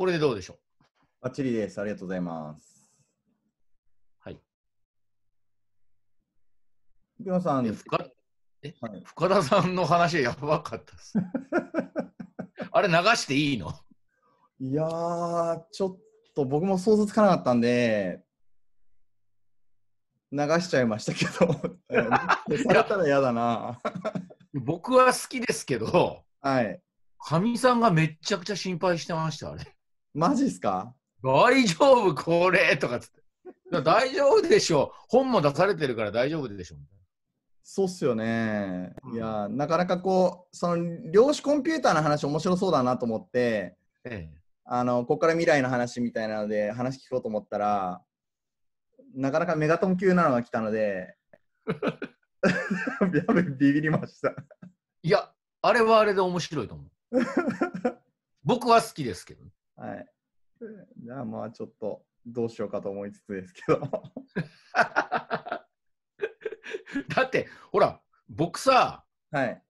これでどうでしょバッチリです。ありがとうございます。はい。池野さん、深えはい深田さんの話やばかったです。あれ流していいの？いやー、ちょっと僕も想像つかなかったんで、流しちゃいましたけど、されたら嫌だな。僕は好きですけど、はい。かみさんがめっちゃくちゃ心配してました、あれ。マジっすか？大丈夫、これとかっつって。大丈夫でしょう。本も出されてるから大丈夫でしょう。そうっすよね。うんいやー、なかなかこう、その量子コンピューターの話面白そうだなと思って、えあの、ここから未来の話みたいなので話聞こうと思ったら、なかなかメガトン級なのが来たので、やべ、ビビりました。えいや、あれはあれで面白いと思う。僕は好きですけど。はい。じゃあまあちょっとどうしようかと思いつつですけど。だって、ほら、僕さ、はい。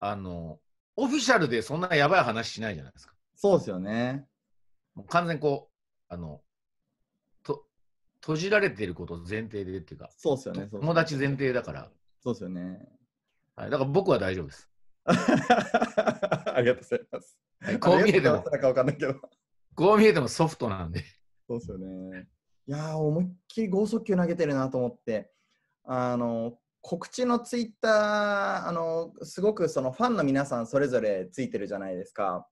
あの、オフィシャルでそんなやばい話しないじゃないですか。そうですよね。もう完全にこう、あの、と閉じられてること前提でっていうか、そうですよね。友達前提だから、そうですよね。はい、だから僕は大丈夫です。ありがとうございます。はいこう見えてもかわかんないけど。こう見えてもソフトなんで。そうですよね。いやー、思いっきり剛速球投げてるなと思って、あの、告知のツイッター、あの、すごくそのファンの皆さんそれぞれついてるじゃないですか。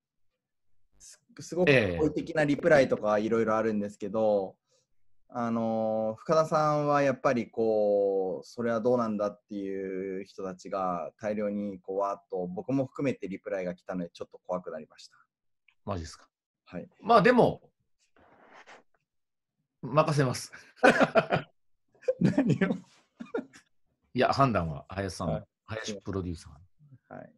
すすごくええ好意的なリプライとかいろいろあるんですけど、あの、深田さんはやっぱりこう、それはどうなんだっていう人たちが大量にこう、わーっと僕も含めてリプライが来たので、ちょっと怖くなりました。マジですか？はい。まあでも、任せます。何を？いや、判断は林さん、はい林プロデューサー。はい。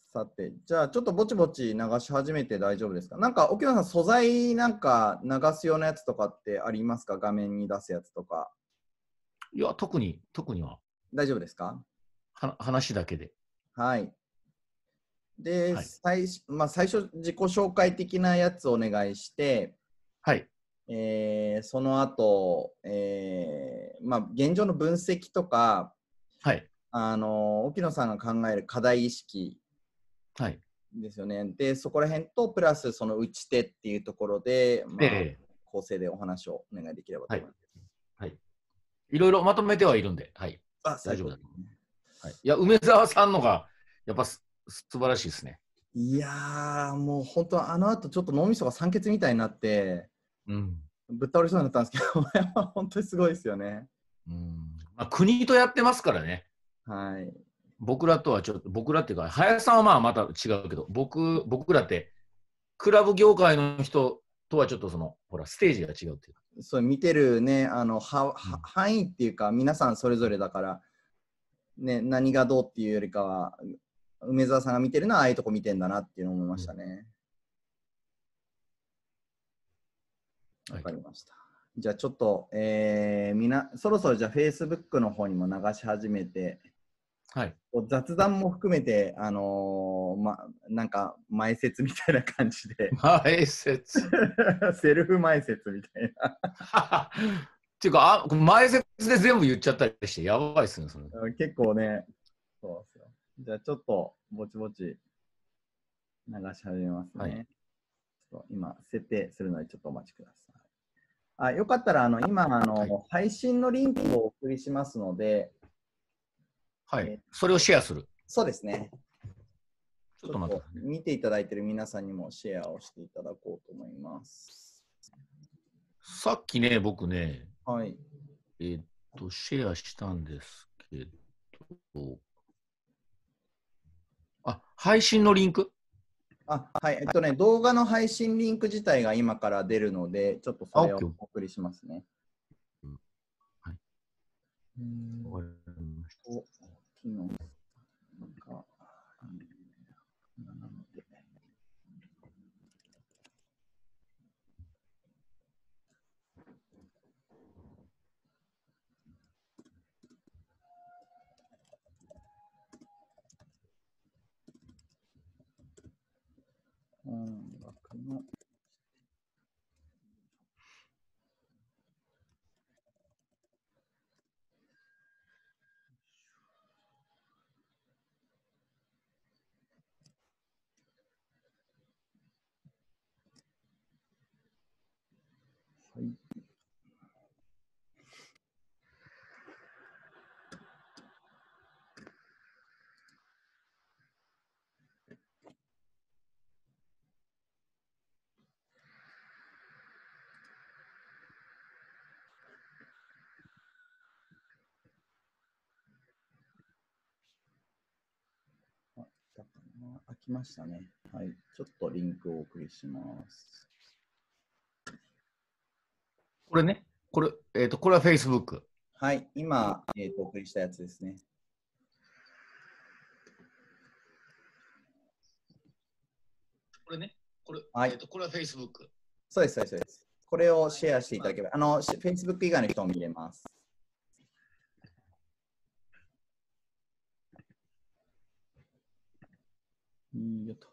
さて、じゃあちょっとぼちぼち流し始めて大丈夫ですか？なんか、沖野さん、素材なんか流すようなやつとかってありますか？画面に出すやつとか。いや、特に、特には、大丈夫ですか？は話だけで。はい。で、はい最まあ、最初、自己紹介的なやつお願いして、はい。えーその後、えーまあ、現状の分析とか、はい。あの沖野さんが考える課題意識はい。ですよね。で、そこら辺と、プラスその打ち手っていうところで、まあええ構成でお話をお願いできればと思います。はい。いろいろまとめてはいるんで、はい。あ大丈夫だと思はい、いや、梅沢さんのが、やっぱす素晴らしいですね。いやー、もう本当、あの後ちょっと脳みそが酸欠みたいになって、うん。ぶっ倒れそうになったんですけど、本当にすごいですよね。うんまあ、国とやってますからね。はい。僕らとはちょっと、僕らっていうか、林さんはまあまた違うけど、僕、僕らって、クラブ業界の人とはちょっとその、ほら、ステージが違うっていうか。そう見てるね、あのははうん範囲っていうか、皆さんそれぞれだから、ね、何がどうっていうよりかは、梅沢さんが見てるのはああいうとこ見てんだなっていうのを思いましたね。わ、はいかりました。じゃあちょっと、えー、みなそろそろじゃあ Facebook の方にも流し始めて、はい。雑談も含めて、あのーま、なんか前説みたいな感じで、前説。セルフ前説みたいな。っていうか、あ前説で全部言っちゃったりして、やばいっすね、それ。結構ね、そう。じゃあちょっとぼちぼち流し始めますね。はいちょっと今、設定するのでちょっとお待ちください。あよかったら、あの今あの、はい配信のリンクをお送りしますので、はい。それをシェアする。そうですね。ちょっと待って。見ていただいている皆さんにもシェアをしていただこうと思います。さっきね、僕ね、はい。えーっと、シェアしたんですけど、あ、配信のリンク？あはい、えっとね、動画の配信リンク自体が今から出るので、ちょっとそれをお送りしますね。うん。はい。うん音楽のはい。来ましたね。はい。ちょっとリンクをお送りします。これね、これ、えっ、と、これは Facebook。はい。今、えーと、お送りしたやつですね。これね、これ、はいえっ、と、これは Facebook。そうです、そうです、そうです。これをシェアしていただければ、あの、し Facebook 以外の人も見れます。いいよと。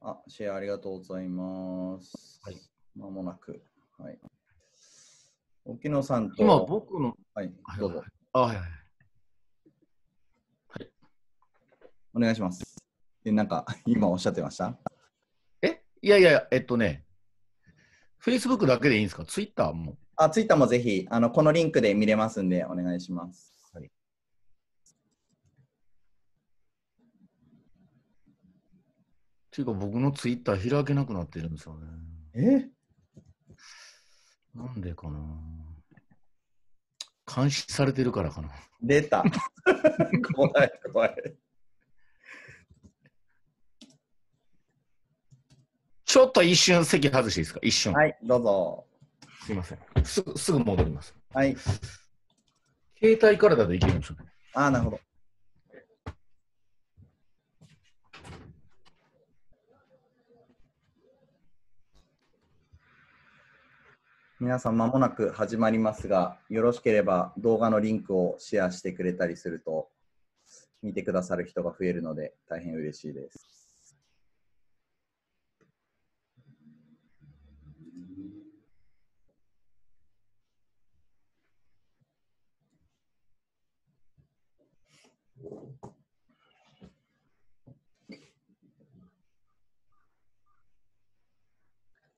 あ、シェアありがとうございます。はい。まもなく。はい。沖野さんと。今、僕の、はいはい、どうぞ。あ、はいはい。お願いします。え、なんか、今おっしゃってました？え？いやいや、えっとね、Facebook だけでいいんですか ?Twitter も。あ、ツイッターもぜひ、あの、このリンクで見れますんで、お願いします。はい。っていうか、僕の Twitter 開けなくなってるんですよね。え？なんでかな？監視されてるからかな。出た。怖い、怖い。ちょっと一瞬席外していいですか？一瞬。はい、どうぞ。すいません。すぐすぐ戻ります。はい。携帯からだといけるんですよね。あ、なるほど。皆さん、まもなく始まりますが、よろしければ動画のリンクをシェアしてくれたりすると、見てくださる人が増えるので、大変嬉しいです。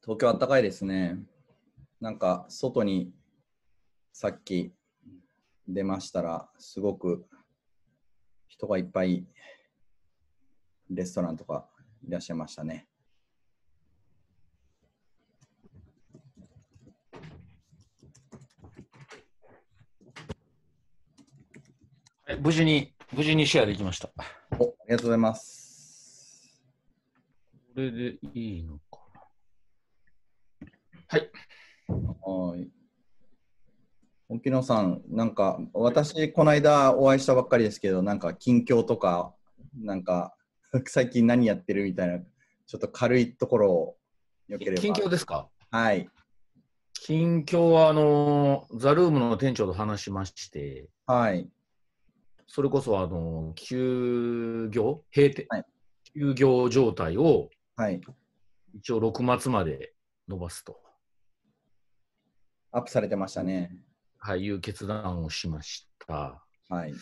東京あったかいですね。なんか外にさっき出ましたら、すごく人がいっぱいレストランとかいらっしゃいましたね。無事に、無事にシェアできました。こおありがとうございます。れでいいのかな。はい。はい。沖野さん、なんか私、この間お会いしたばっかりですけど、なんか近況とか、なんか 最近何やってるみたいな、ちょっと軽いところをよければ。近況ですか？はい。近況は、あのーザルームの店長と話しまして、はい。それこそ、あのー休業？閉店、はい休業状態をはい。一応6末まで伸ばすと、アップされてましたね。はい、いう決断をしました。はい。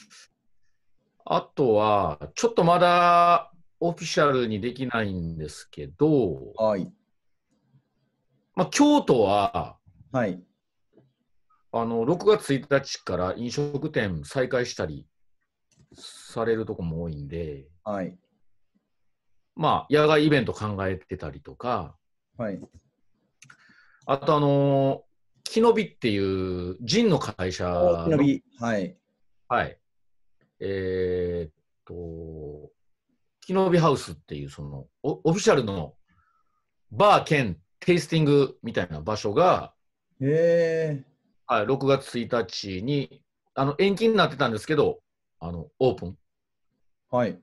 あとは、ちょっとまだオフィシャルにできないんですけど、はい。まあ、京都は、はい。あの6月1日から飲食店再開したりされるとこも多いんで、はい。まあ、野外イベント考えてたりとか、はい。あと、あのー、木の実っていうジンの会社の大きのび。はい。はい。えーっと、木の実ハウスっていう、そのオ、オフィシャルのバー兼テイスティングみたいな場所が、へえ。はい、6月1日に、あの、延期になってたんですけど、あの、オープン。はい。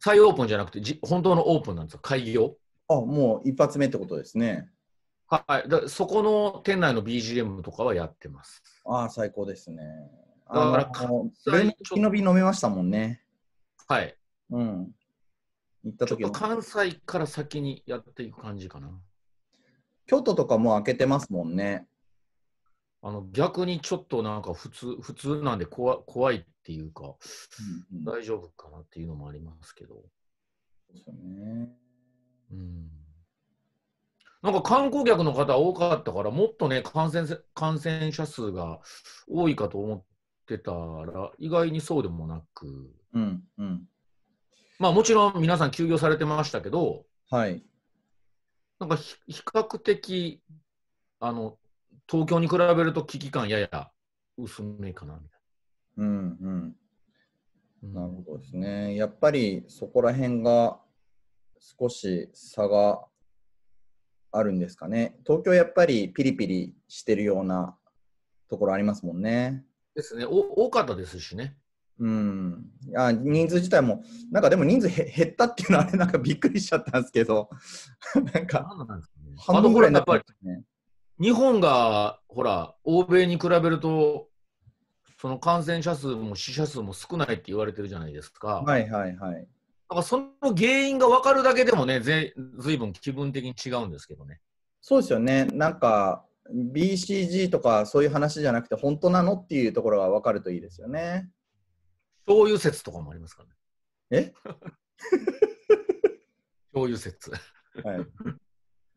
再オープンじゃなくて、じ本当のオープンなんですよ、開業？あ、もう一発目ってことですね。はい。だそこの店内の BGM とかはやってます。ああ、最高ですね。だからあの、び飲めましたもんね。はい。うん。行った時もちょっと関西から先にやっていく感じかな。京都とかもう開けてますもんね。あの逆にちょっとなんか普通普通なんで怖怖いっていうか、うんうん大丈夫かなっていうのもありますけど。そうですよね。うんなんか観光客の方多かったから、もっとね、感染せ感染者数が多いかと思ってたら、意外にそうでもなく、うんうん。まあもちろん皆さん休業されてましたけど、はい。なんかひ比較的、あの、東京に比べると危機感やや薄めかなみたいうんうん。な。なるほどですね。やっぱりそこら辺が少し差があるんですかね。東京やっぱりピリピリしてるようなところありますもんね。ですねお、多かったですしね。うん。あ人数自体も、なんかでも人数へ減ったっていうのはあれなんかびっくりしちゃったんですけど、なんか。半分ぐらいになっほらやっぱりたね。日本がほら欧米に比べるとその感染者数も死者数も少ないって言われてるじゃないですか。はいはいはい。なんかその原因が分かるだけでもねぜずいぶん気分的に違うんですけどね。そうですよね。なんか BCG とかそういう話じゃなくて本当なのっていうところが分かるといいですよね。醤油説とかもありますからね。え？醤油説。はい。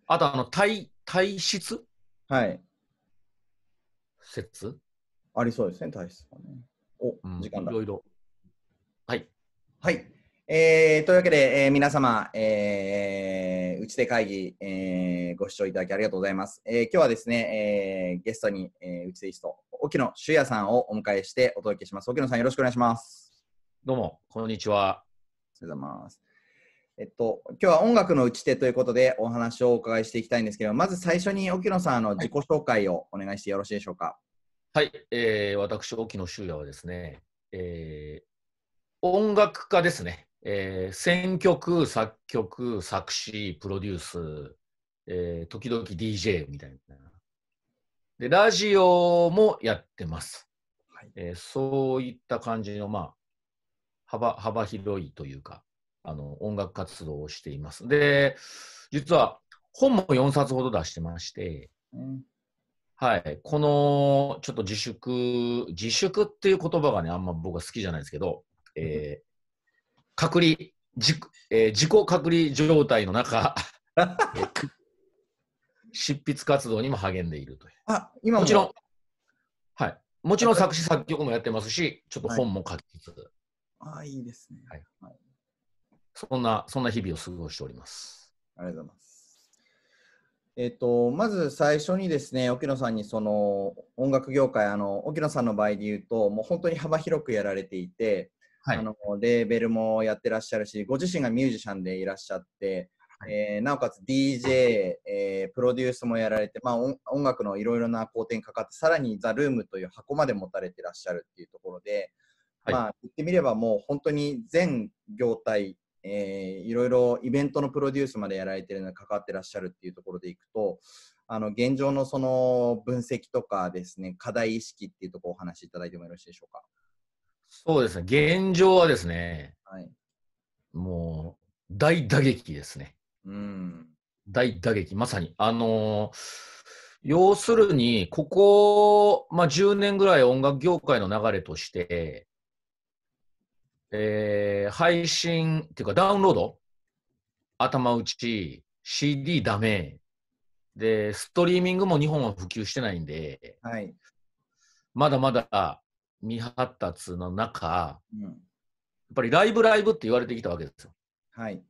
あとあの体体質？はい。説、ありそうですね、体質がね。お、うん、時間だい。ろいろ。はい。はい。えー、というわけで、えー皆様、えー、打ち手会議、えーご視聴いただきありがとうございます。えー今日はですね、えーゲストに、えー、打ち手リスト、沖野修也さんをお迎えしてお届けします。沖野さん、よろしくお願いします。どうも、こんにちは。ありがとうございます。えっと、今日は音楽の打ち手ということでお話をお伺いしていきたいんですけど、まず最初に沖野さんの自己紹介をお願いしてよろしいでしょうか。はい、えー、私、沖野修也はですね、えー、音楽家ですね。えー、選曲、作曲、作詞、プロデュース、えー、時々 DJ みたいな。で、ラジオもやってます。はいえーそういった感じの、まあ、幅幅広いというか、あの音楽活動をしています。で、実は本も4冊ほど出してまして、うんはい、このちょっと自粛、自粛っていう言葉がね、あんま僕は好きじゃないですけど、えー隔離、自えー自己隔離状態の中、えー執筆活動にも励んでいるという。あ、今も？ちろん、はい、もちろん作詞作曲もやってますし、ちょっとはい本も書きつつ、あ、いいですね。はい。そんな、そんな日々を過ごしております。ありがとうございます。えっ、と、まず最初にですね、沖野さんにその音楽業界、あの沖野さんの場合で言うと、もう本当に幅広くやられていて、はい。あのレーベルもやってらっしゃるし、ご自身がミュージシャンでいらっしゃって、はい。えーなおかつ DJ、えープロデュースもやられて、まあ、音音楽のいろいろな工程にかかって、さらにザ・ルームという箱まで持たれてらっしゃるっていうところで、はい。まあ、言ってみればもう本当に全業態、えーいろいろイベントのプロデュースまでやられてるのに関わってらっしゃるっていうところでいくと、あの現状のその分析とかですね、課題意識っていうところをお話しいただいてもよろしいでしょうか？そうですね、現状はですね、はい。もう大打撃ですね。うん。大打撃、まさに。あのー要するに、ここ、まあ、10年ぐらい音楽業界の流れとして、えー配信っていうかダウンロード？頭打ち、CD ダメ。で、ストリーミングも日本は普及してないんで、はい。まだまだ未発達の中、やうん。っぱりライブライブって言われてきたわけですよ。はい。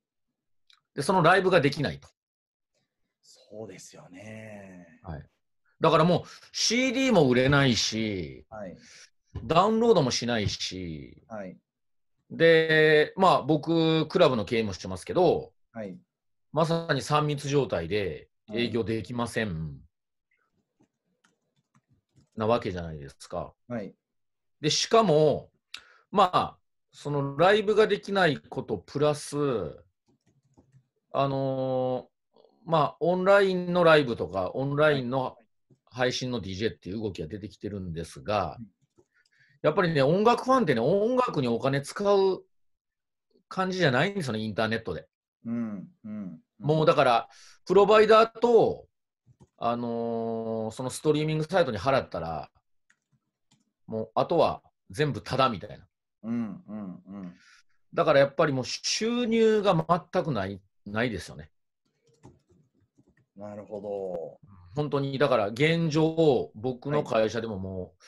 で、そのライブができないと。そうですよね。だからもう CD も売れないし、はい。ダウンロードもしないし、はい。で、まあ僕、クラブの経営もしてますけど、はい。まさに3密状態で営業できません、なわけじゃないですか。はい。で、しかも、まあ、そのライブができないことプラス、あのーまあ、オンラインのライブとか、オンラインの配信の DJ っていう動きが出てきてるんですが、やっぱりね、音楽ファンってね、音楽にお金使う感じじゃないんですよね、インターネットで。うん。うん。もうだから、プロバイダーとあのーそのストリーミングサイトに払ったら、もうあとは全部タダみたいな。うんうんうん。だからやっぱりもう収入が全くないないですよね。なるほ本当に、だから現状、僕の会社でももう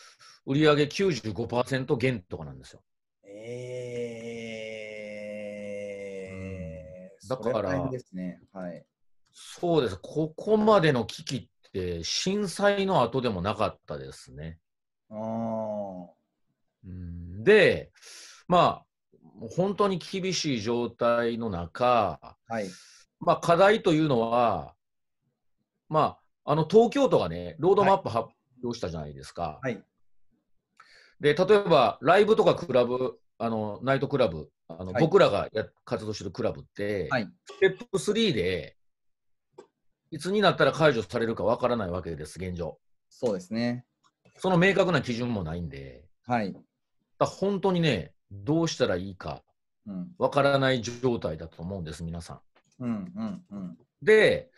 売り上げ95%減とかなんですよ。ど。えー、だからそね。はい。そうです。ここまでの危機って震災の後でもなかったですね。あで、まあ、本当に厳しい状態の中、はい。まあ、課題というのは、まあ、あの東京都がね、ロードマップ発表したじゃないですか。はい。で、例えば、ライブとかクラブ、あのナイトクラブ、あのはい僕らがや活動してるクラブって、はいステップ3で、いつになったら解除されるかわからないわけです、現状。そうですね。その明確な基準もないんで、はい。だ本当にね、どうしたらいいかうん。わからない状態だと思うんです、皆さん。うんうんうん。で、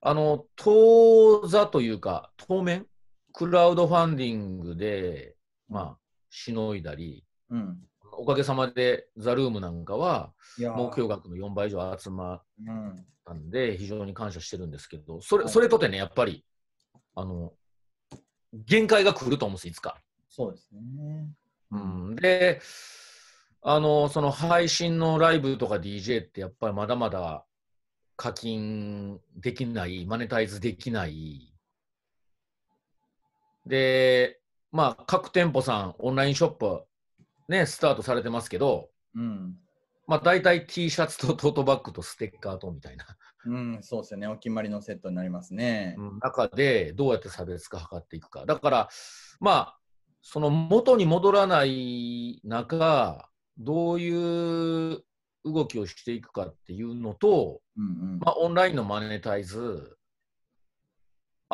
あの、当座というか、当面、クラウドファンディングで、まあ、しのいだり、うん。おかげさまで、ザ・ルームなんかは、目標額の4倍以上集まっうん。たんで、非常に感謝してるんですけど、それはいそれとてね、やっぱり、あの、限界が来ると思うんです、いつか。そうですね。うん、で、あの、その配信のライブとか DJ ってやっぱりまだまだ課金できない、マネタイズできない。で、まあ、各店舗さん、オンラインショップ、ね、スタートされてますけど、うん。まあ、大体 T シャツとトートバッグとステッカーとみたいな、うん、そうですよね。お決まりのセットになりますね。うん中でどうやって差別化図っていくか。だから、まあ、その元に戻らない中、どういう動きをしていくかっていうのと、うんうん。まあ、オンラインのマネタイズ、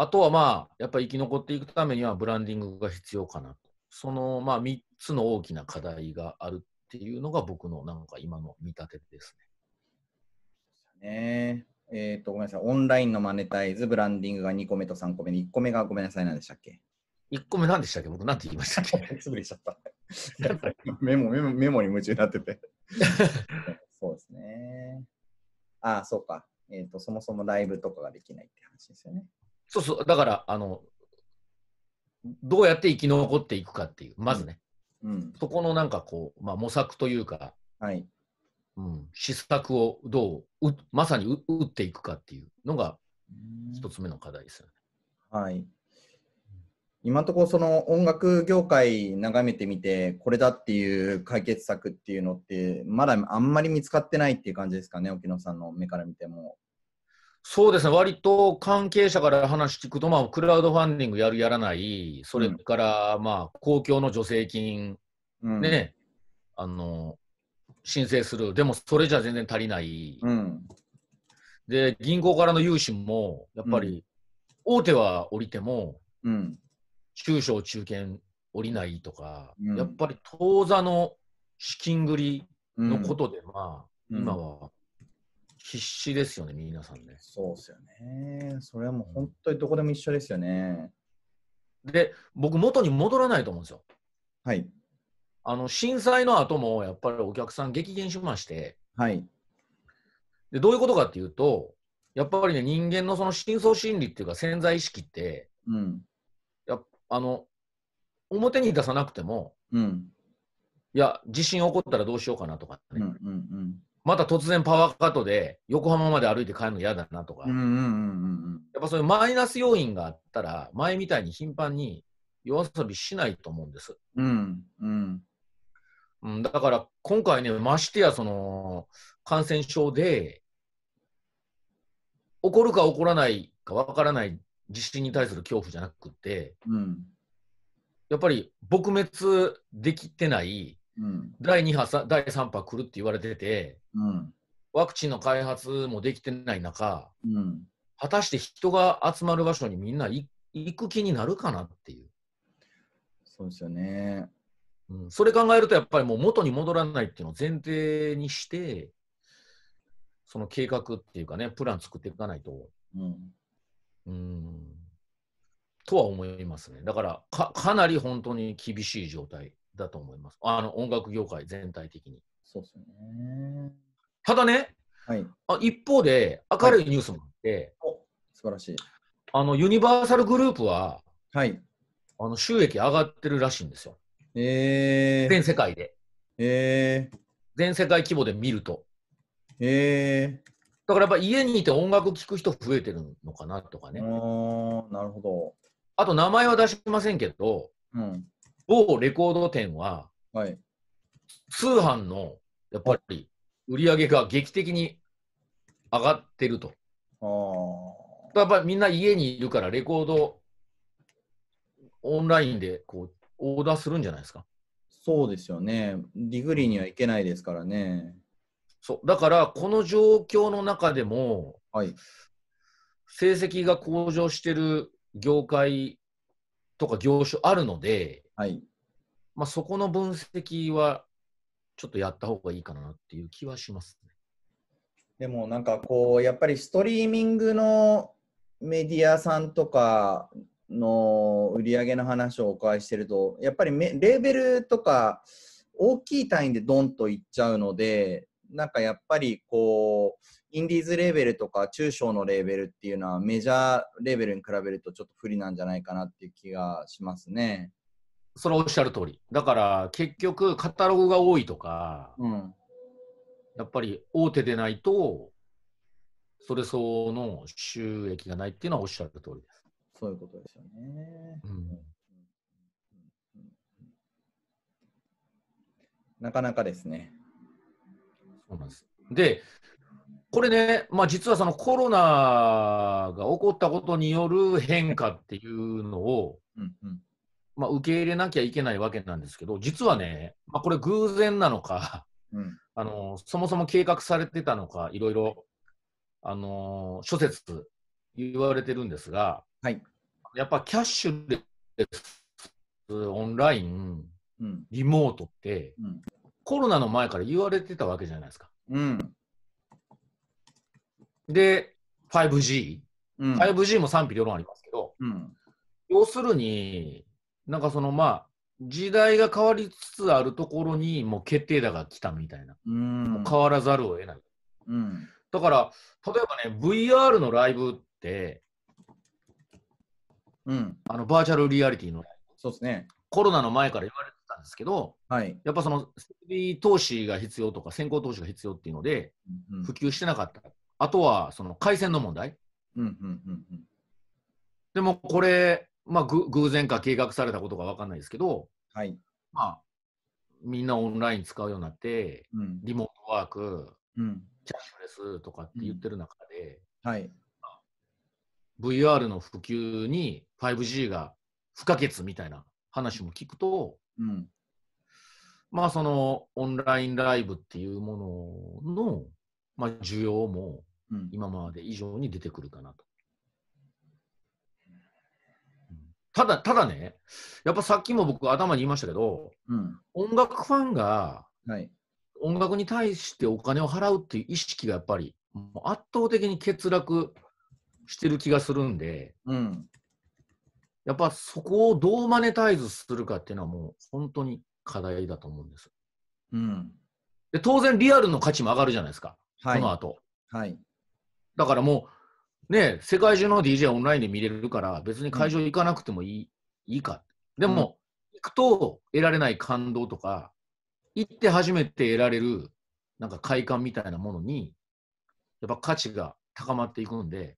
あとはまあ、やっぱり生き残っていくためにはブランディングが必要かなと。そのまあ3つの大きな課題があるっていうのが僕のなんか今の見立てですね。ねえっ、と、ごめんなさい。オンラインのマネタイズ、ブランディングが2個目と3個目で、1個目がごめんなさい、何でしたっけ？1個目何でしたっけ？僕何て言いましたっけ？つぶれちゃった。メモ、メモ、メモに夢中になってて。そうですね。ああ、そうか。えっ、と、そもそもライブとかができないって話ですよね。そうそう、だから、あの、どうやって生き残っていくかっていう、まずね、うん。そこのなんかこう、まあ、模索というか、はい。うん、施策をどうう、まさにう打っていくかっていうのが一つ目の課題ですよね。はい。今のところその音楽業界眺めてみてこれだっていう解決策っていうのってまだあんまり見つかってないっていう感じですかね沖野さんの目から見ても。そうですね、割と関係者から話聞くと、まあ、クラウドファンディングやる、やらない、それから、まあ、公共の助成金、うん、ね、あの、申請する、でもそれじゃ全然足りない。うん。で、銀行からの融資も、やっぱり、大手は降りても、うん。中小中堅降りないとか、うん。やっぱり当座の資金繰りうんのことで、まあ、うん今は必死ですよね、皆さんね。そうですよね。それはもう本当にどこでも一緒ですよね。で、僕、元に戻らないと思うんですよ。はい。あの震災の後もやっぱりお客さん激減しましてはい。で、どういうことかっていうと、やっぱりね、人間のその深層心理っていうか潜在意識って、うん。やあの表に出さなくても、うん。いや、地震起こったらどうしようかなとかうん。ね、うん。また突然パワーカットで横浜まで歩いて帰るの嫌だなとか。やっぱそういうマイナス要因があったら、前みたいに頻繁に夜遊びしないと思うんです。うん。うん。うん、だから今回ね、ましてやその感染症で、起こるか起こらないかわからない地震に対する恐怖じゃなくて、うん。やっぱり撲滅できてないうん。第2波、さ第3波来るって言われてて、うん。ワクチンの開発もできてない中、うん。果たして人が集まる場所にみんない行く気になるかなっていう。そうですよね。うん、それ考えると、やっぱりもう元に戻らないっていうのを前提にして、その計画っていうかね、プラン作っていかないと、うん。うん。とは思いますね。だからか、かなり本当に厳しい状態だと思います。あの音楽業界全体的に。そうですよね。ただね、はい。あ一方で明るいニュースもあって、お素晴らしい。あのユニバーサルグループははい。あの収益上がってるらしいんですよ。えー、全世界で。え全世界規模で見ると。ー、えだからやっぱ家にいて音楽聴く人増えてるのかなとかー、ね。あーなるほあと名前は出しませんけど、ど。うん。某レコード店ははい。通販のやっぱり売り上げが劇的に上がってると。ああ。やっぱりみんな家にいるからレコードオンラインでこうオーダーするんじゃないですか。そうですよね。 dig りには行けないですからね。そうだからこの状況の中でもはい。成績が向上してる業界とか業種あるので、はい。まあ、そこの分析はちょっとやった方がいいかなっていう気はしますね。でもなんかこう、やっぱりストリーミングのメディアさんとかの売り上げの話をお伺いしてると、やっぱりめレーベルとか大きい単位でドンといっちゃうので、なんかやっぱりこう、インディーズレーベルとか中小のレーベルっていうのはメジャーレーベルに比べるとちょっと不利なんじゃないかなっていう気がしますね。それはおっしゃる通り。だから結局カタログが多いとか、うん。やっぱり大手でないと、それ相応の収益がないっていうのはおっしゃる通りです。そういうことですよね。うんなかなかですね。そうなんです。で、これね、まあ、実はそのコロナが起こったことによる変化っていうのを、うんうん。まあ、受け入れなきゃいけないわけなんですけど、実はね、まあ、これ偶然なのか、うん。あのそもそも計画されてたのか、いろいろ、あの諸説言われてるんですが、はい。やっぱキャッシュレス、オンライン、うん。リモートって、うん。コロナの前から言われてたわけじゃないですか。うん。で、5G、うん。5G も賛否両論ありますけど、うん。要するに、なんかそのまあ、時代が変わりつつあるところに、もう決定打が来たみたいな、うん。変わらざるを得ない。うん。だから、例えばね、VR のライブって、うん。あのバーチャルリアリティのそうですね。コロナの前から言われてたんですけど、はい。やっぱその設備投資が必要とか、先行投資が必要っていうので、うん。普及してなかった。あとは、その回線の問題。うん。うん。うん。でもこれ、まあ、ぐ偶然か計画されたことか分かんないですけど、はい。まあ、みんなオンライン使うようになって、うん。リモートワーク、うん。キャッシュレスとかって言ってる中で、はい。VR の普及に 5G が不可欠みたいな話も聞くと、うん。まあそのオンラインライブっていうものの、まあ、需要もうん。今まで以上に出てくるかなと。うんただ、ただね、やっぱさっきも僕頭に言いましたけど、うん。音楽ファンがはい。音楽に対してお金を払うっていう意識がやっぱり圧倒的に欠落してる気がするんで、うん。やっぱそこをどうマネタイズするかっていうのはもう本当に課題だと思うんです。うん。で当然リアルの価値も上がるじゃないですか、はいこの。後。はい。だからもう、ね、世界中の DJ オンラインで見れるから、別に会場行かなくてもいい,、いいか。でも、行くと得られない感動とか、行って初めて得られる、なんか快感みたいなものに、やっぱ価値が高まっていくんで、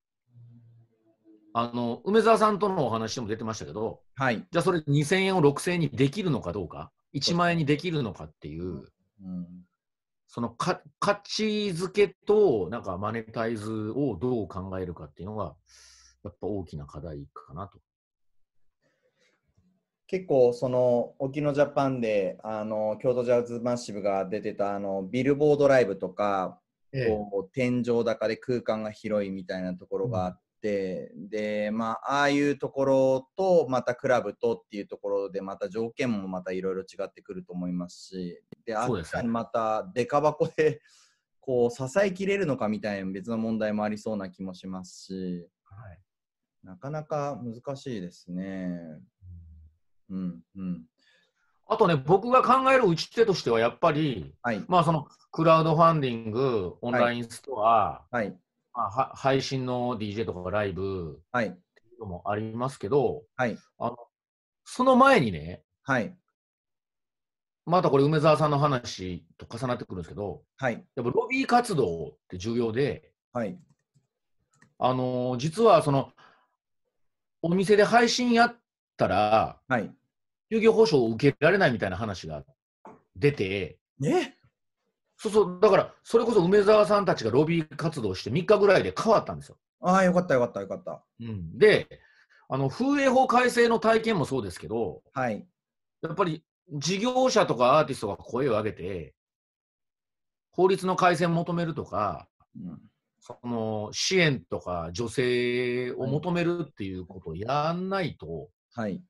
あの、梅沢さんとのお話でも出てましたけど、はい。じゃあそれ2000円を6000円にできるのかどうか、1万円にできるのかっていう、うん。そのか価値づけとなんかマネタイズをどう考えるかっていうのが、やっぱ大きな課題かなと。結構その沖野ジャパンであの京都ジャズマッシブが出てたあのビルボードライブとか、こう天井高で空間が広いみたいなところがあって、でまあああいうところとまたクラブとっていうところでまた条件もまたいろいろ違ってくると思いますしであそうですねっちらにまたデカ箱で こう支えきれるのかみたいな別の問題もありそうな気もしますし。なかなか難しいですね。うん、うん。あとね、僕が考える打ち手としては、やっぱり、はい、まあ、そのクラウドファンディング、オンラインストア、はい、まあ、は配信の DJ とかライブはい、っていうのもありますけど、はい、あのその前にね、はい、またこれ、梅沢さんの話と重なってくるんですけど、はい、やっぱロビー活動って重要で、はい、あのー実はその、お店で配信やったら、はい。休業保障を受けられないみたいな話が出て、え？そうそう、だから、それこそ梅沢さんたちがロビー活動して3日ぐらいで変わったんですよ。ああ、よかった、よかった、よかった。うん、で、あの風営法改正の体験もそうですけど、はい、やっぱり事業者とかアーティストが声を上げて、法律の改正を求めるとか、うん、その支援とか助成を求めるっていうことをやんないと、はい、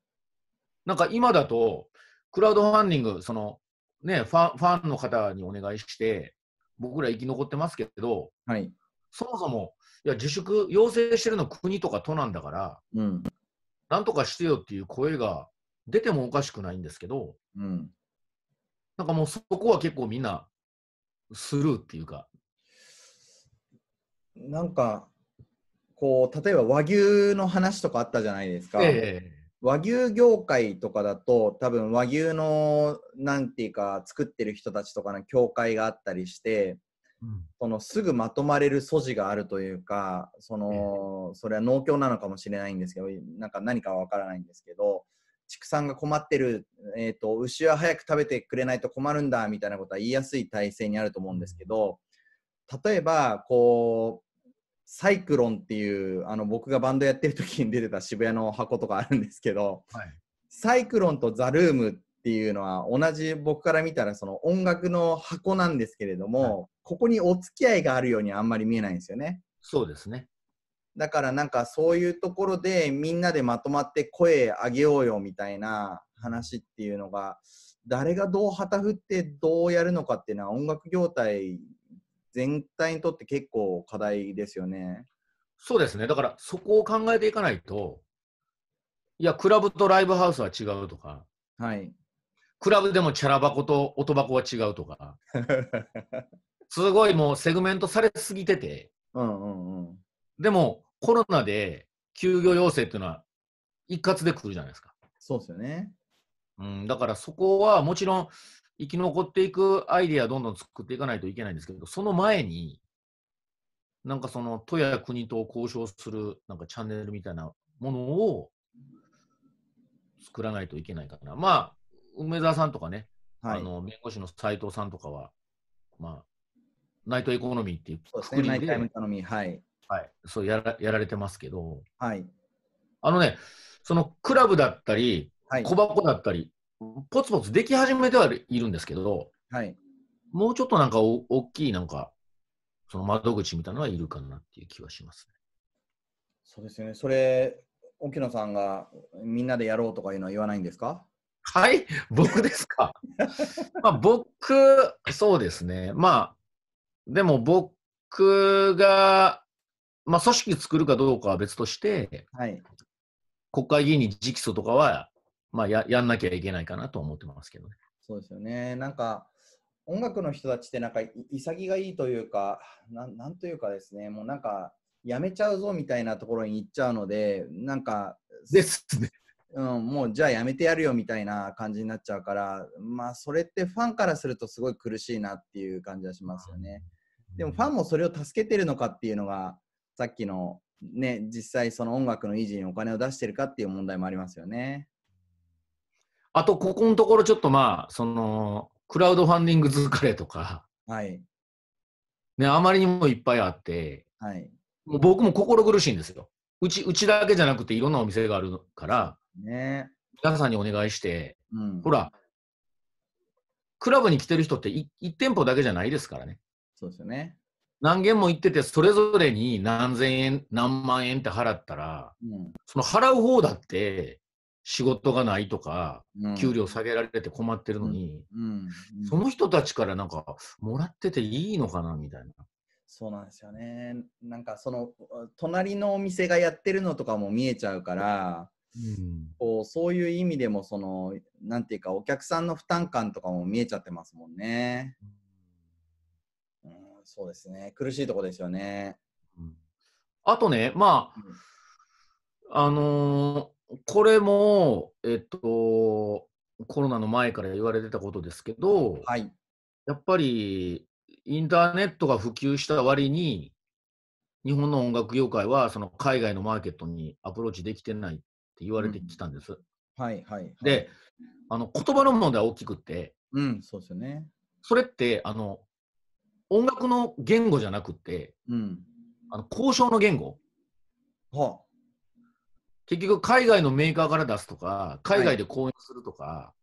なんか今だと、クラウドファンディング、そのね、ファンファンの方にお願いして、僕ら生き残ってますけど、はい、そもそも、いや、自粛要請してるの国とか都なんだから、うん、なんとかしてよっていう声が出てもおかしくないんですけど、うん。なんかもうそこは結構みんなスルーっていうか、なんか、こう、例えば和牛の話とかあったじゃないですか。え和牛業界とかだと多分和牛のなんていうか作ってる人たちとかの協会があったりしてうん。そのすぐまとまれる素地があるというかそのそれは農協なのかもしれないんですけどなんか何かはわからないんですけど畜産が困ってる、えー、と牛は早く食べてくれないと困るんだみたいなことは言いやすい体制にあると思うんですけど例えばこうサイクロンっていうあの僕がバンドやってる時に出てた渋谷の箱とかあるんですけどはいサイクロンとザルームっていうのは同じ僕から見たらその音楽の箱なんですけれども、はいここにお付き合いがあるようにあんまり見えないんですよね。そうですね。だからなんかそういうところでみんなでまとまって声上げようよみたいな話っていうのが誰がどう旗振ってどうやるのかっていうのは音楽業態全体にとって結構課題ですよね。そうですね。だからそこを考えていかないと、いや、クラブとライブハウスは違うとか、はい。クラブでもチャラ箱と音箱は違うとか、すごいもうセグメントされすぎてて、うんうんうん。でもコロナで休業要請っていうのは一括で来るじゃないですか。そうですよね。うん、だからそこはもちろん生き残っていくアイデアどんどん作っていかないといけないんですけど、その前に、なんかその都や国と交渉するなんかチャンネルみたいなものを作らないといけないかな。まあ、梅沢さんとかね、はい。あの弁護士の斉藤さんとかは、まあ、ナイトエコノミーっていうそうですね。ナイくくりで。はい。はい、そうやらやられてますけど、はい。あのね、そのクラブだったり、はい。小箱だったり、ポツポツでき始めてはいるんですけど、はい。もうちょっとなんかお大きいなんか、その窓口みたいなのはいるかなっていう気はしますね。そうですよね。それ、沖野さんがみんなでやろうとかいうのは言わないんですか？はい、僕ですか？まあ、僕、そうですね。まあ、でも僕が、まあ、組織作るかどうかは別として、はい。国会議員に直訴とかは、まあや、やんなきゃいけないかなと思ってますけどね。そうですよね。なんか、音楽の人たちってなんかい潔がいいというかなん、なんというかですね、もうなんか、やめちゃうぞみたいなところに行っちゃうので、なんか、ですね。うん、もうじゃあやめてやるよみたいな感じになっちゃうから、まあ、それってファンからするとすごい苦しいなっていう感じはしますよね。でもファンもそれを助けてるのかっていうのが、さっきのね、実際その音楽の維持にお金を出してるかっていう問題もありますよね。あと、ここのところちょっとまあ、その、クラウドファンディング疲れとか、はい。ね、あまりにもいっぱいあって、はい。もう僕も心苦しいんですよ。うち、うちだけじゃなくていろんなお店があるから、ね。皆さんにお願いして、うん。ほら、クラブに来てる人って1店舗だけじゃないですからね。そうですよね。何軒も行ってて、それぞれに何千円、何万円って払ったら、うんその払う方だって仕事がないとか、うん。給料下げられて困ってるのに、うん。うんその人たちからなんか、もらってていいのかなみたいな。そうなんですよね。なんかその隣のお店がやってるのとかも見えちゃうから、うんこうそういう意味でもそのなんていうかお客さんの負担感とかも見えちゃってますもんね。うん、そうですね。苦しいとこですよね。うんあとね、まあ、あのーこれも、えっと、コロナの前から言われてたことですけど、はい。やっぱりインターネットが普及した割に、日本の音楽業界はその海外のマーケットにアプローチできてないって言われてきたんです。はいはい。で、あの言葉の問題は大きくって、うん、そうですよね。それってあの音楽の言語じゃなくって、うん。あの交渉の言語。は結局、海外のメーカーから出すとか、海外で講演するとか、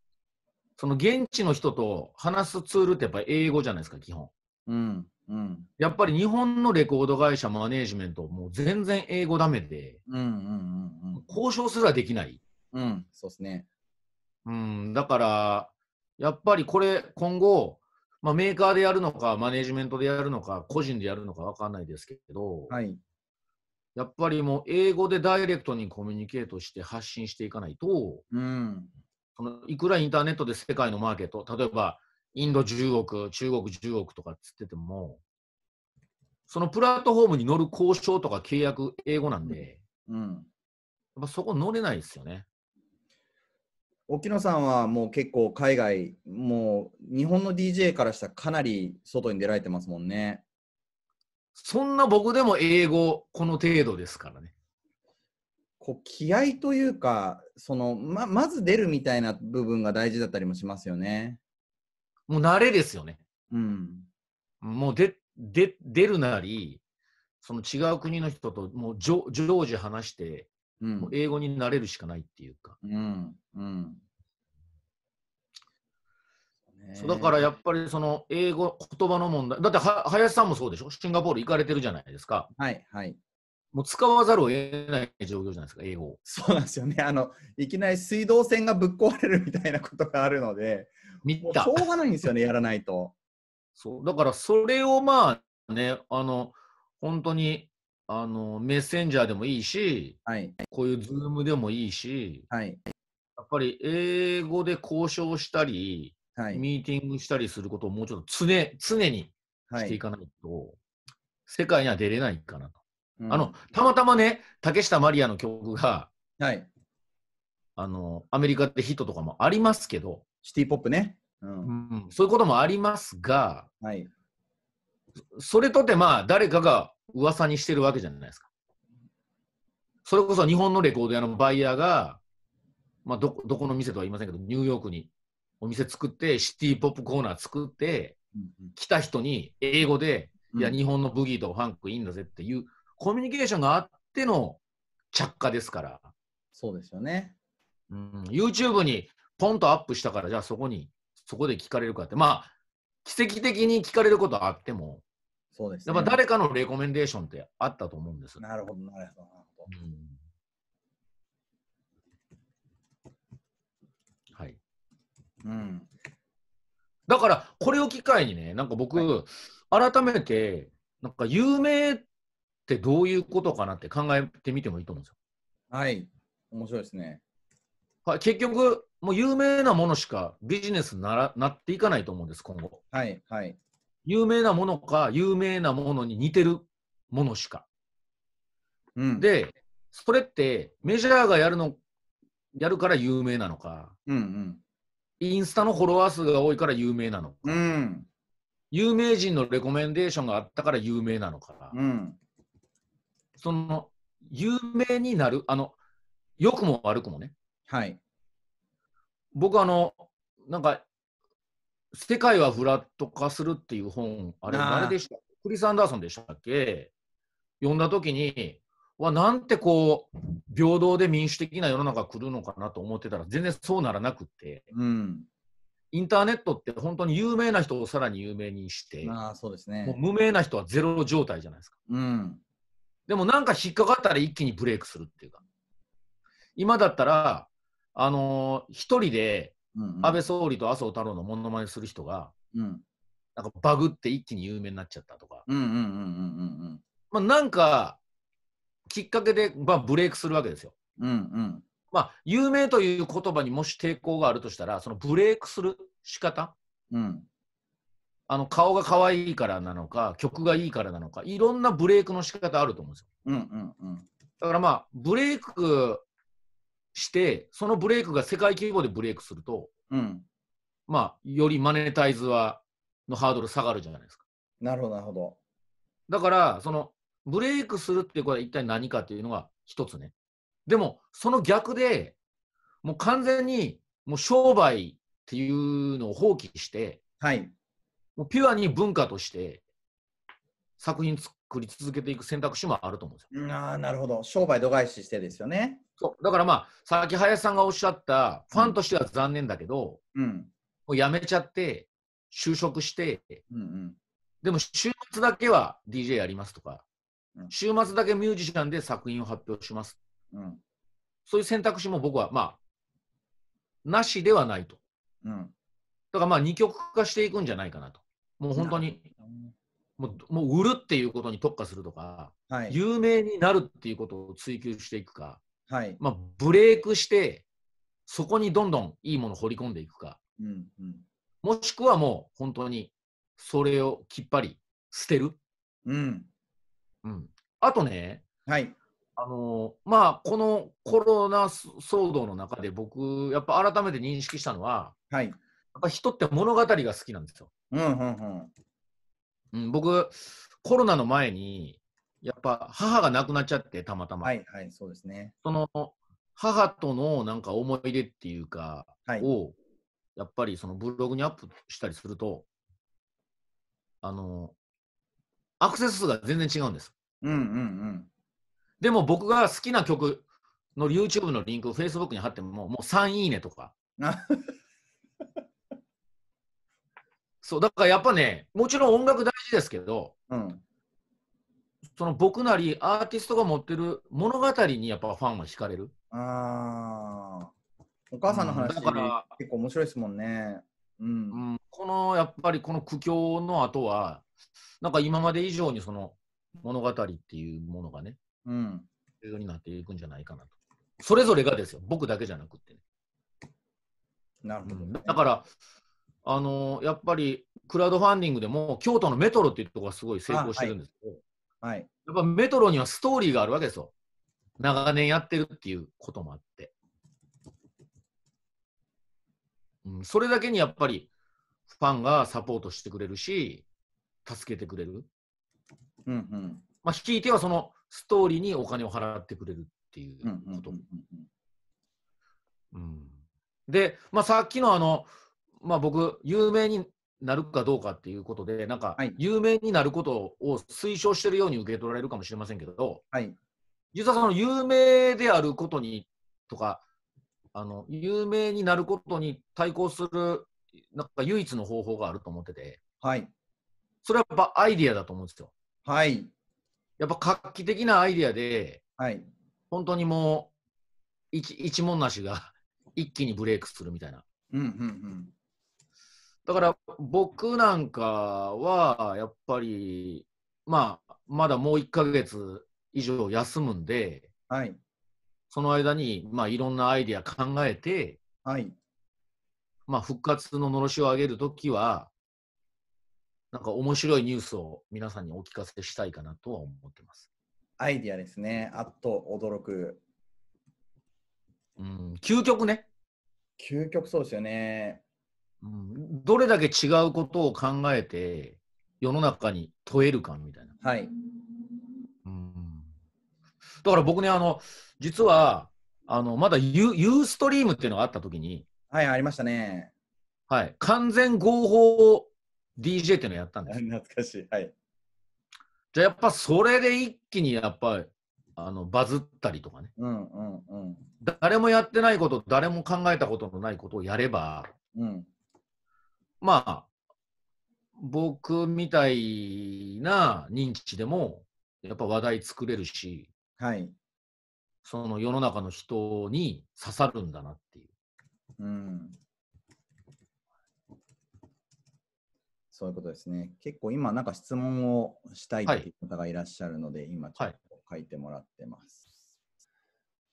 その現地の人と話すツールってやっぱり英語じゃないですか、基本。うん。うん。やっぱり日本のレコード会社、マネージメント、もう全然英語ダメで、うんうんうん交渉すらできない。うん。うん、そうですね。うん、だから、やっぱりこれ、今後、まあ、メーカーでやるのか、マネージメントでやるのか、個人でやるのか分かんないですけど、はい。やっぱりもう英語でダイレクトにコミュニケートして発信していかないと、うん。そのいくらインターネットで世界のマーケット、例えばインド10億、中国10億とかっつってても、そのプラットフォームに乗る交渉とか契約、英語なんで、うん。やっぱそこ乗れないですよね。沖野さんはもう結構海外、もう日本の DJ からしたらかなり外に出られてますもんね。そんな僕でも英語、この程度ですからね。こう気合というか、そのままず出るみたいな部分が大事だったりもしますよね。もう慣れですよね。うん。もうでで出るなり、その違う国の人ともう常常時話して、うんもう。英語になれるしかないっていうか。うん。うん。そうだからやっぱりその英語、言葉の問題、だっては林さんもそうでしょ、シンガポール行かれてるじゃないですか。はいはい。もう使わざるを得ない状況じゃないですか、英語を。そうなんですよね。あの、いきなり水道管がぶっ壊れるみたいなことがあるので、見たしょ。うがないんですよね、やらないと。そうだからそれをまあね、あの本当にあのメッセンジャーでもいいし、はい。こういうズームでもいいし、はい。やっぱり英語で交渉したり、はい。ミーティングしたりすることをもうちょっと常常にはい。していかないと、世界には出れないかなと。うんあの、たまたまね、竹下マリアの曲が、はい。あの、アメリカでヒットとかもありますけど、シティポップね。う。うんんそういうこともありますが、はい。それとてまあ、誰かが噂にしてるわけじゃないですか。それこそ日本のレコード屋のバイヤーが、まあ、どこどこの店とは言いませんけど、ニューヨークにお店作って、シティポップコーナー作って、来た人に英語で、いや、うん日本のブギーとファンクいいんだぜっていうコミュニケーションがあっての着火ですから、そうですよね。うん、YouTube にポンとアップしたから、じゃあそこに、そこで聞かれるかって、まあ、奇跡的に聞かれることはあっても、そうです、ね。やっぱ誰かのレコメンデーションってあったと思うんです。なるほど、なるほど。なるほどうんはい。うん。だから、これを機会にね、なんか僕、改めて、なんか有名ってどういうことかなって考えてみてもいいと思うんですよ。はい。面白いですね。はい、結局、もう有名なものしかビジネスにならなっていかないと思うんです、今後。はい。はい。有名なものか、有名なものに似てるものしか。うん。、で、それってメジャーがやるの、やるから有名なのか、うんインスタのフォロワー数が多いから有名なのか、うん。うん。有名人のレコメンデーションがあったから有名なのか、うん。その有名になる、あの、良くも悪くもね、はい。僕あの、なんか、世界はフラット化するっていう本、あれ、あー誰でしたクリス・アンダーソンでしたっけ？読んだときに、わ、なんてこう、平等で民主的な世の中来るのかなと思ってたら、全然そうならなくって、うん。インターネットって本当に有名な人をさらに有名にして、ああ、そうですもうね。無名な人はゼロ状態じゃないですか。うん。でもなんか引っかかったら一気にブレイクするっていうか。今だったら、あのー一人でうん。安倍総理と麻生太郎のモノマネする人が、うん。なんかバグって一気に有名になっちゃったとか、うんうんうんうんうんまあ、なんかきっかけで、まあ、ブレイクするわけですよ。うん。うんうん。まあ、有名という言葉にもし抵抗があるとしたら、そのブレイクする仕方？うん。あの顔が可愛いからなのか、曲がいいからなのか、いろんなブレイクの仕方あると思うんですよ。うんうんうん。だからまあ、ブレイクして、そのブレイクが世界規模でブレイクすると、うん。まあ、よりマネタイズはのハードル下がるじゃないですか。なるほど、なるほど。だから、そのブレイクするっていうことは一体何かっていうのが一つね。でも、その逆で、もう完全にもう商売っていうのを放棄して、はい。もうピュアに文化として作品作り続けていく選択肢もあると思うんですよ。ああ、なるほど。商売度外視してですよね。そうだからまあ、さっき林さんがおっしゃった、ファンとしては残念だけど、うん。もう辞めちゃって、就職して、うんうん。でも週末だけは DJ やりますとか、うん週末だけミュージシャンで作品を発表します。うん。そういう選択肢も僕はまあ、なしではないと。うん。だからまあ、二極化していくんじゃないかなと。もう本当に、もうもう売るっていうことに特化するとか、はい。有名になるっていうことを追求していくか、はい。まあ、ブレイクして、そこにどんどんいいものを掘り込んでいくか、うんうん。もしくはもう本当にそれをきっぱり捨てる。うん。うん、あとね、はい。あのーまあ、このコロナ騒動の中で僕、やっぱ改めて認識したのは、はい。やっぱ人って物語が好きなんですよ。うんうんうん。うん、僕、コロナの前に、やっぱ母が亡くなっちゃって、たまたま。はいはい、そうですね。その母とのなんか思い出っていうか、はい。をやっぱりそのブログにアップしたりすると、あのアクセス数が全然違うんです。うんうんでも僕が好きな曲の YouTube のリンクを Facebook に貼っても、もう3いいねとか。そう、だからやっぱね、もちろん音楽大事ですけど、うん。その僕なりアーティストが持ってる物語にやっぱファンは惹かれる。ああ。お母さんの話、うんだから結構面白いですもんね。うん。うん、このやっぱりこの苦境の後は、なんか今まで以上にその物語っていうものがね、うん。重要になっていくんじゃないかなと。それぞれがですよ、僕だけじゃなくってね。なるほど、ねだから、あのーやっぱりクラウドファンディングでも、京都のメトロっていうところがすごい成功してるんですけど、はい。やっぱメトロにはストーリーがあるわけですよ。長年やってるっていうこともあって。うん、それだけにやっぱりファンがサポートしてくれるし、助けてくれる。うんうん。まあ、ひいてはそのストーリーにお金を払ってくれるっていうこと。うんで、まあ、さっきのあの、まあ、僕、有名になるかどうかっていうことで、なんかはい、有名になることを推奨してるように受け取られるかもしれませんけど、はい。実はその有名であることにとか、あの有名になることに対抗する、なんか唯一の方法があると思ってて、はい。それはやっぱアイディアだと思うんですよ。はい。やっぱ画期的なアイディアで、はい。本当にもう一一文なしが 一気にブレイクするみたいな。うんうんうん。だから僕なんかはやっぱり、まあ、まだもう1ヶ月以上休むんで、はい。その間に、まあ、いろんなアイディア考えて、はい。まあ、復活ののろしを上げるときは、なんか面白いニュースを皆さんにお聞かせしたいかなとは思ってます。アイディアですね。あっと驚く。うん、究極ね、究極そうですよね。うん、どれだけ違うことを考えて世の中に問えるかみたいな。はい。うん、だから僕ね、あの実はあのまだユユーストリームっていうのがあったときに、はい、ありましたね。はい、完全合法 DJ っていうのをやったんです。懐かしい。はい。じゃあやっぱそれで一気にやっぱりあのバズったりとかね、うんうんうん。誰もやってないこと、誰も考えたことのないことをやれば、うん。まあ、僕みたいな認知でも、やっぱ話題作れるし、はい。その世の中の人に刺さるんだなっていう。うん。そういうことですね。結構今、なんか質問をしたいという方がいらっしゃるので、今ちょっと書いてもらってます。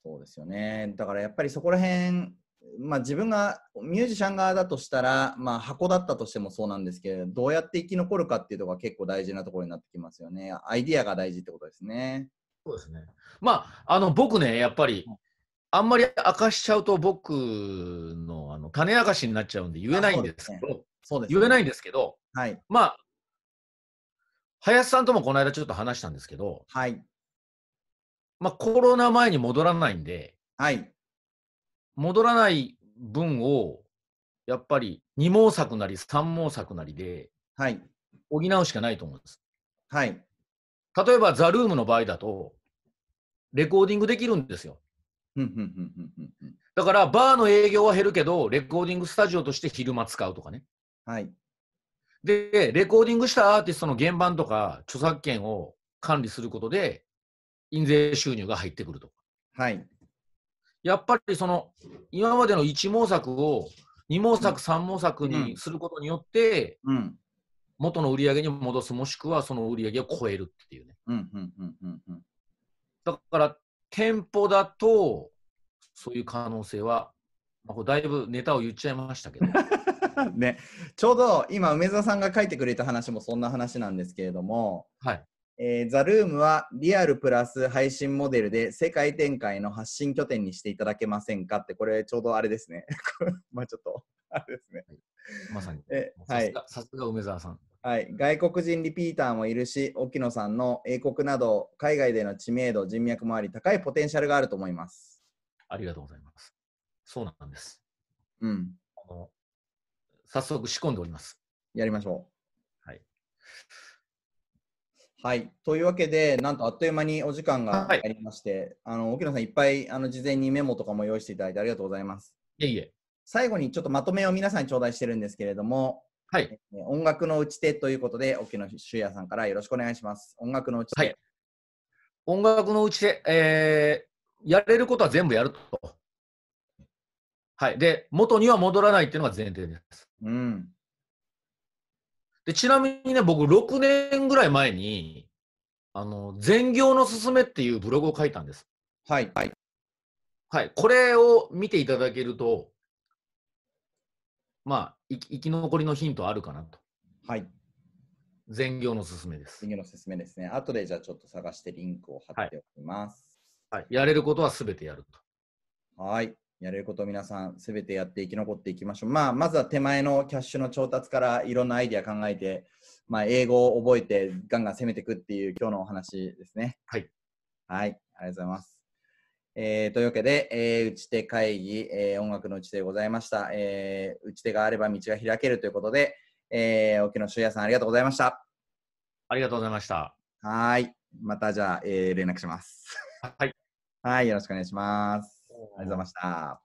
そうですよね。だからやっぱりそこら辺、まあ自分がミュージシャン側だとしたら、まあ箱だったとしてもそうなんですけれど、どうやって生き残るかっていうところが結構大事なところになってきますよね。アイディアが大事ってことですね。そうですね。まあ、あの、僕ね、やっぱり、あんまり明かしちゃうと僕のあの種明かしになっちゃうんで言えないんですけど、そうです、言えないんですけど、はい。まあ、林さんともこの間ちょっと話したんですけど、はい。まあコロナ前に戻らないんで、はい。戻らない分を、やっぱり二毛作なり三毛作なりではい。補うしかないと思うんです。はい。例えば、ザ・ルームの場合だと、レコーディングできるんですよ。だから、バーの営業は減るけど、レコーディングスタジオとして昼間使うとかね。はい。で、レコーディングしたアーティストの原版とか著作権を管理することで、印税収入が入ってくるとか。はい。やっぱりその、今までの一毛作を二毛作、三毛作にすることによって、うん。元の売り上げに戻す、もしくはその売り上げを超えるっていうね。うん。うん。うん。うん。うん。だから、店舗だと、そういう可能性は、まあ、だいぶネタを言っちゃいましたけど、ね、ちょうど今、梅沢さんが書いてくれた話もそんな話なんですけれども、はい。えーザ・ルームはリアルプラス配信モデルで世界展開の発信拠点にしていただけませんかって、これちょうどあれですね。まあちょっと、あれですね。まさに。えはいさすが、さすが梅沢さん。はい、外国人リピーターもいるし、沖野さんの英国など海外での知名度、人脈もあり、高いポテンシャルがあると思います。ありがとうございます。そうなんです。うん、あの早速仕込んでおります。やりましょう。はい。はい、というわけで、なんとあっという間にお時間がはいありまして、あの沖野さん、いっぱいあの事前にメモとかも用意していただいてありがとうございます。いえいえ。最後にちょっとまとめを皆さんに頂戴してるんですけれども、はい。え音楽の打ち手ということで、沖野修也さんからよろしくお願いします。音楽の打ち手。はい音楽のうちで、えーやれることは全部やると。はい。で、元には戻らないっていうのが前提です。うん。で、ちなみにね、僕、6年ぐらい前に、あの、全業のすすめっていうブログを書いたんです。はい。はい。はい。これを見ていただけると、まあ、い生き残りのヒントあるかなと。はい。全業のすすめです。次のおすすめですね。後でじゃあちょっと探してリンクを貼っておきます。はい。やれることはすべてやると。はい。やれることを皆さんすべてやって生き残っていきましょう。まあ、まずは手前のキャッシュの調達からいろんなアイディア考えて、まあ、英語を覚えてガンガン攻めていくっていう今日のお話ですね。はい。はい。ありがとうございます。えーというわけで、えー打ち手会議、えー音楽の打ち手でございました。えー打ち手があれば道が開けるということで、えー、沖野修也さんありがとうございました。ありがとうございました。はい。またじゃあ、えー連絡します。はい。はい。よろしくお願いします。ありがとうございました。